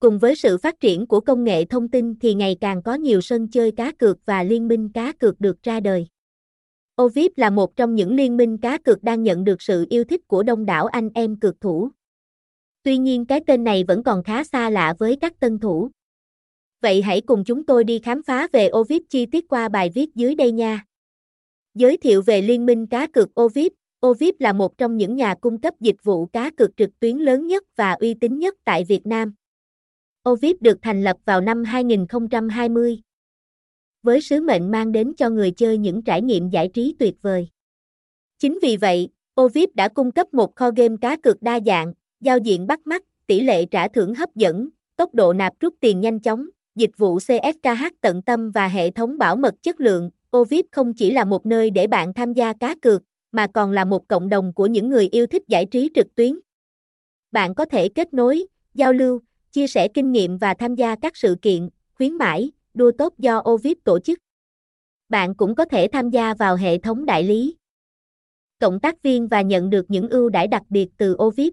Cùng với sự phát triển của công nghệ thông tin thì ngày càng có nhiều sân chơi cá cược và liên minh cá cược được ra đời. Ovip là một trong những liên minh cá cược đang nhận được sự yêu thích của đông đảo anh em cược thủ. Tuy nhiên cái tên này vẫn còn khá xa lạ với các tân thủ. Vậy hãy cùng chúng tôi đi khám phá về Ovip chi tiết qua bài viết dưới đây nha. Giới thiệu về Liên minh cá cược Ovip. Ovip là một trong những nhà cung cấp dịch vụ cá cược trực tuyến lớn nhất và uy tín nhất tại Việt Nam. Ovip được thành lập vào năm 2020 với sứ mệnh mang đến cho người chơi những trải nghiệm giải trí tuyệt vời. Chính vì vậy, Ovip đã cung cấp một kho game cá cược đa dạng, giao diện bắt mắt, tỷ lệ trả thưởng hấp dẫn, tốc độ nạp rút tiền nhanh chóng, dịch vụ CSKH tận tâm và hệ thống bảo mật chất lượng. Ovip không chỉ là một nơi để bạn tham gia cá cược, mà còn là một cộng đồng của những người yêu thích giải trí trực tuyến. Bạn có thể kết nối, giao lưu, chia sẻ kinh nghiệm và tham gia các sự kiện, khuyến mãi, đua tốt do Ovip tổ chức. Bạn cũng có thể tham gia vào hệ thống đại lý, cộng tác viên và nhận được những ưu đãi đặc biệt từ Ovip.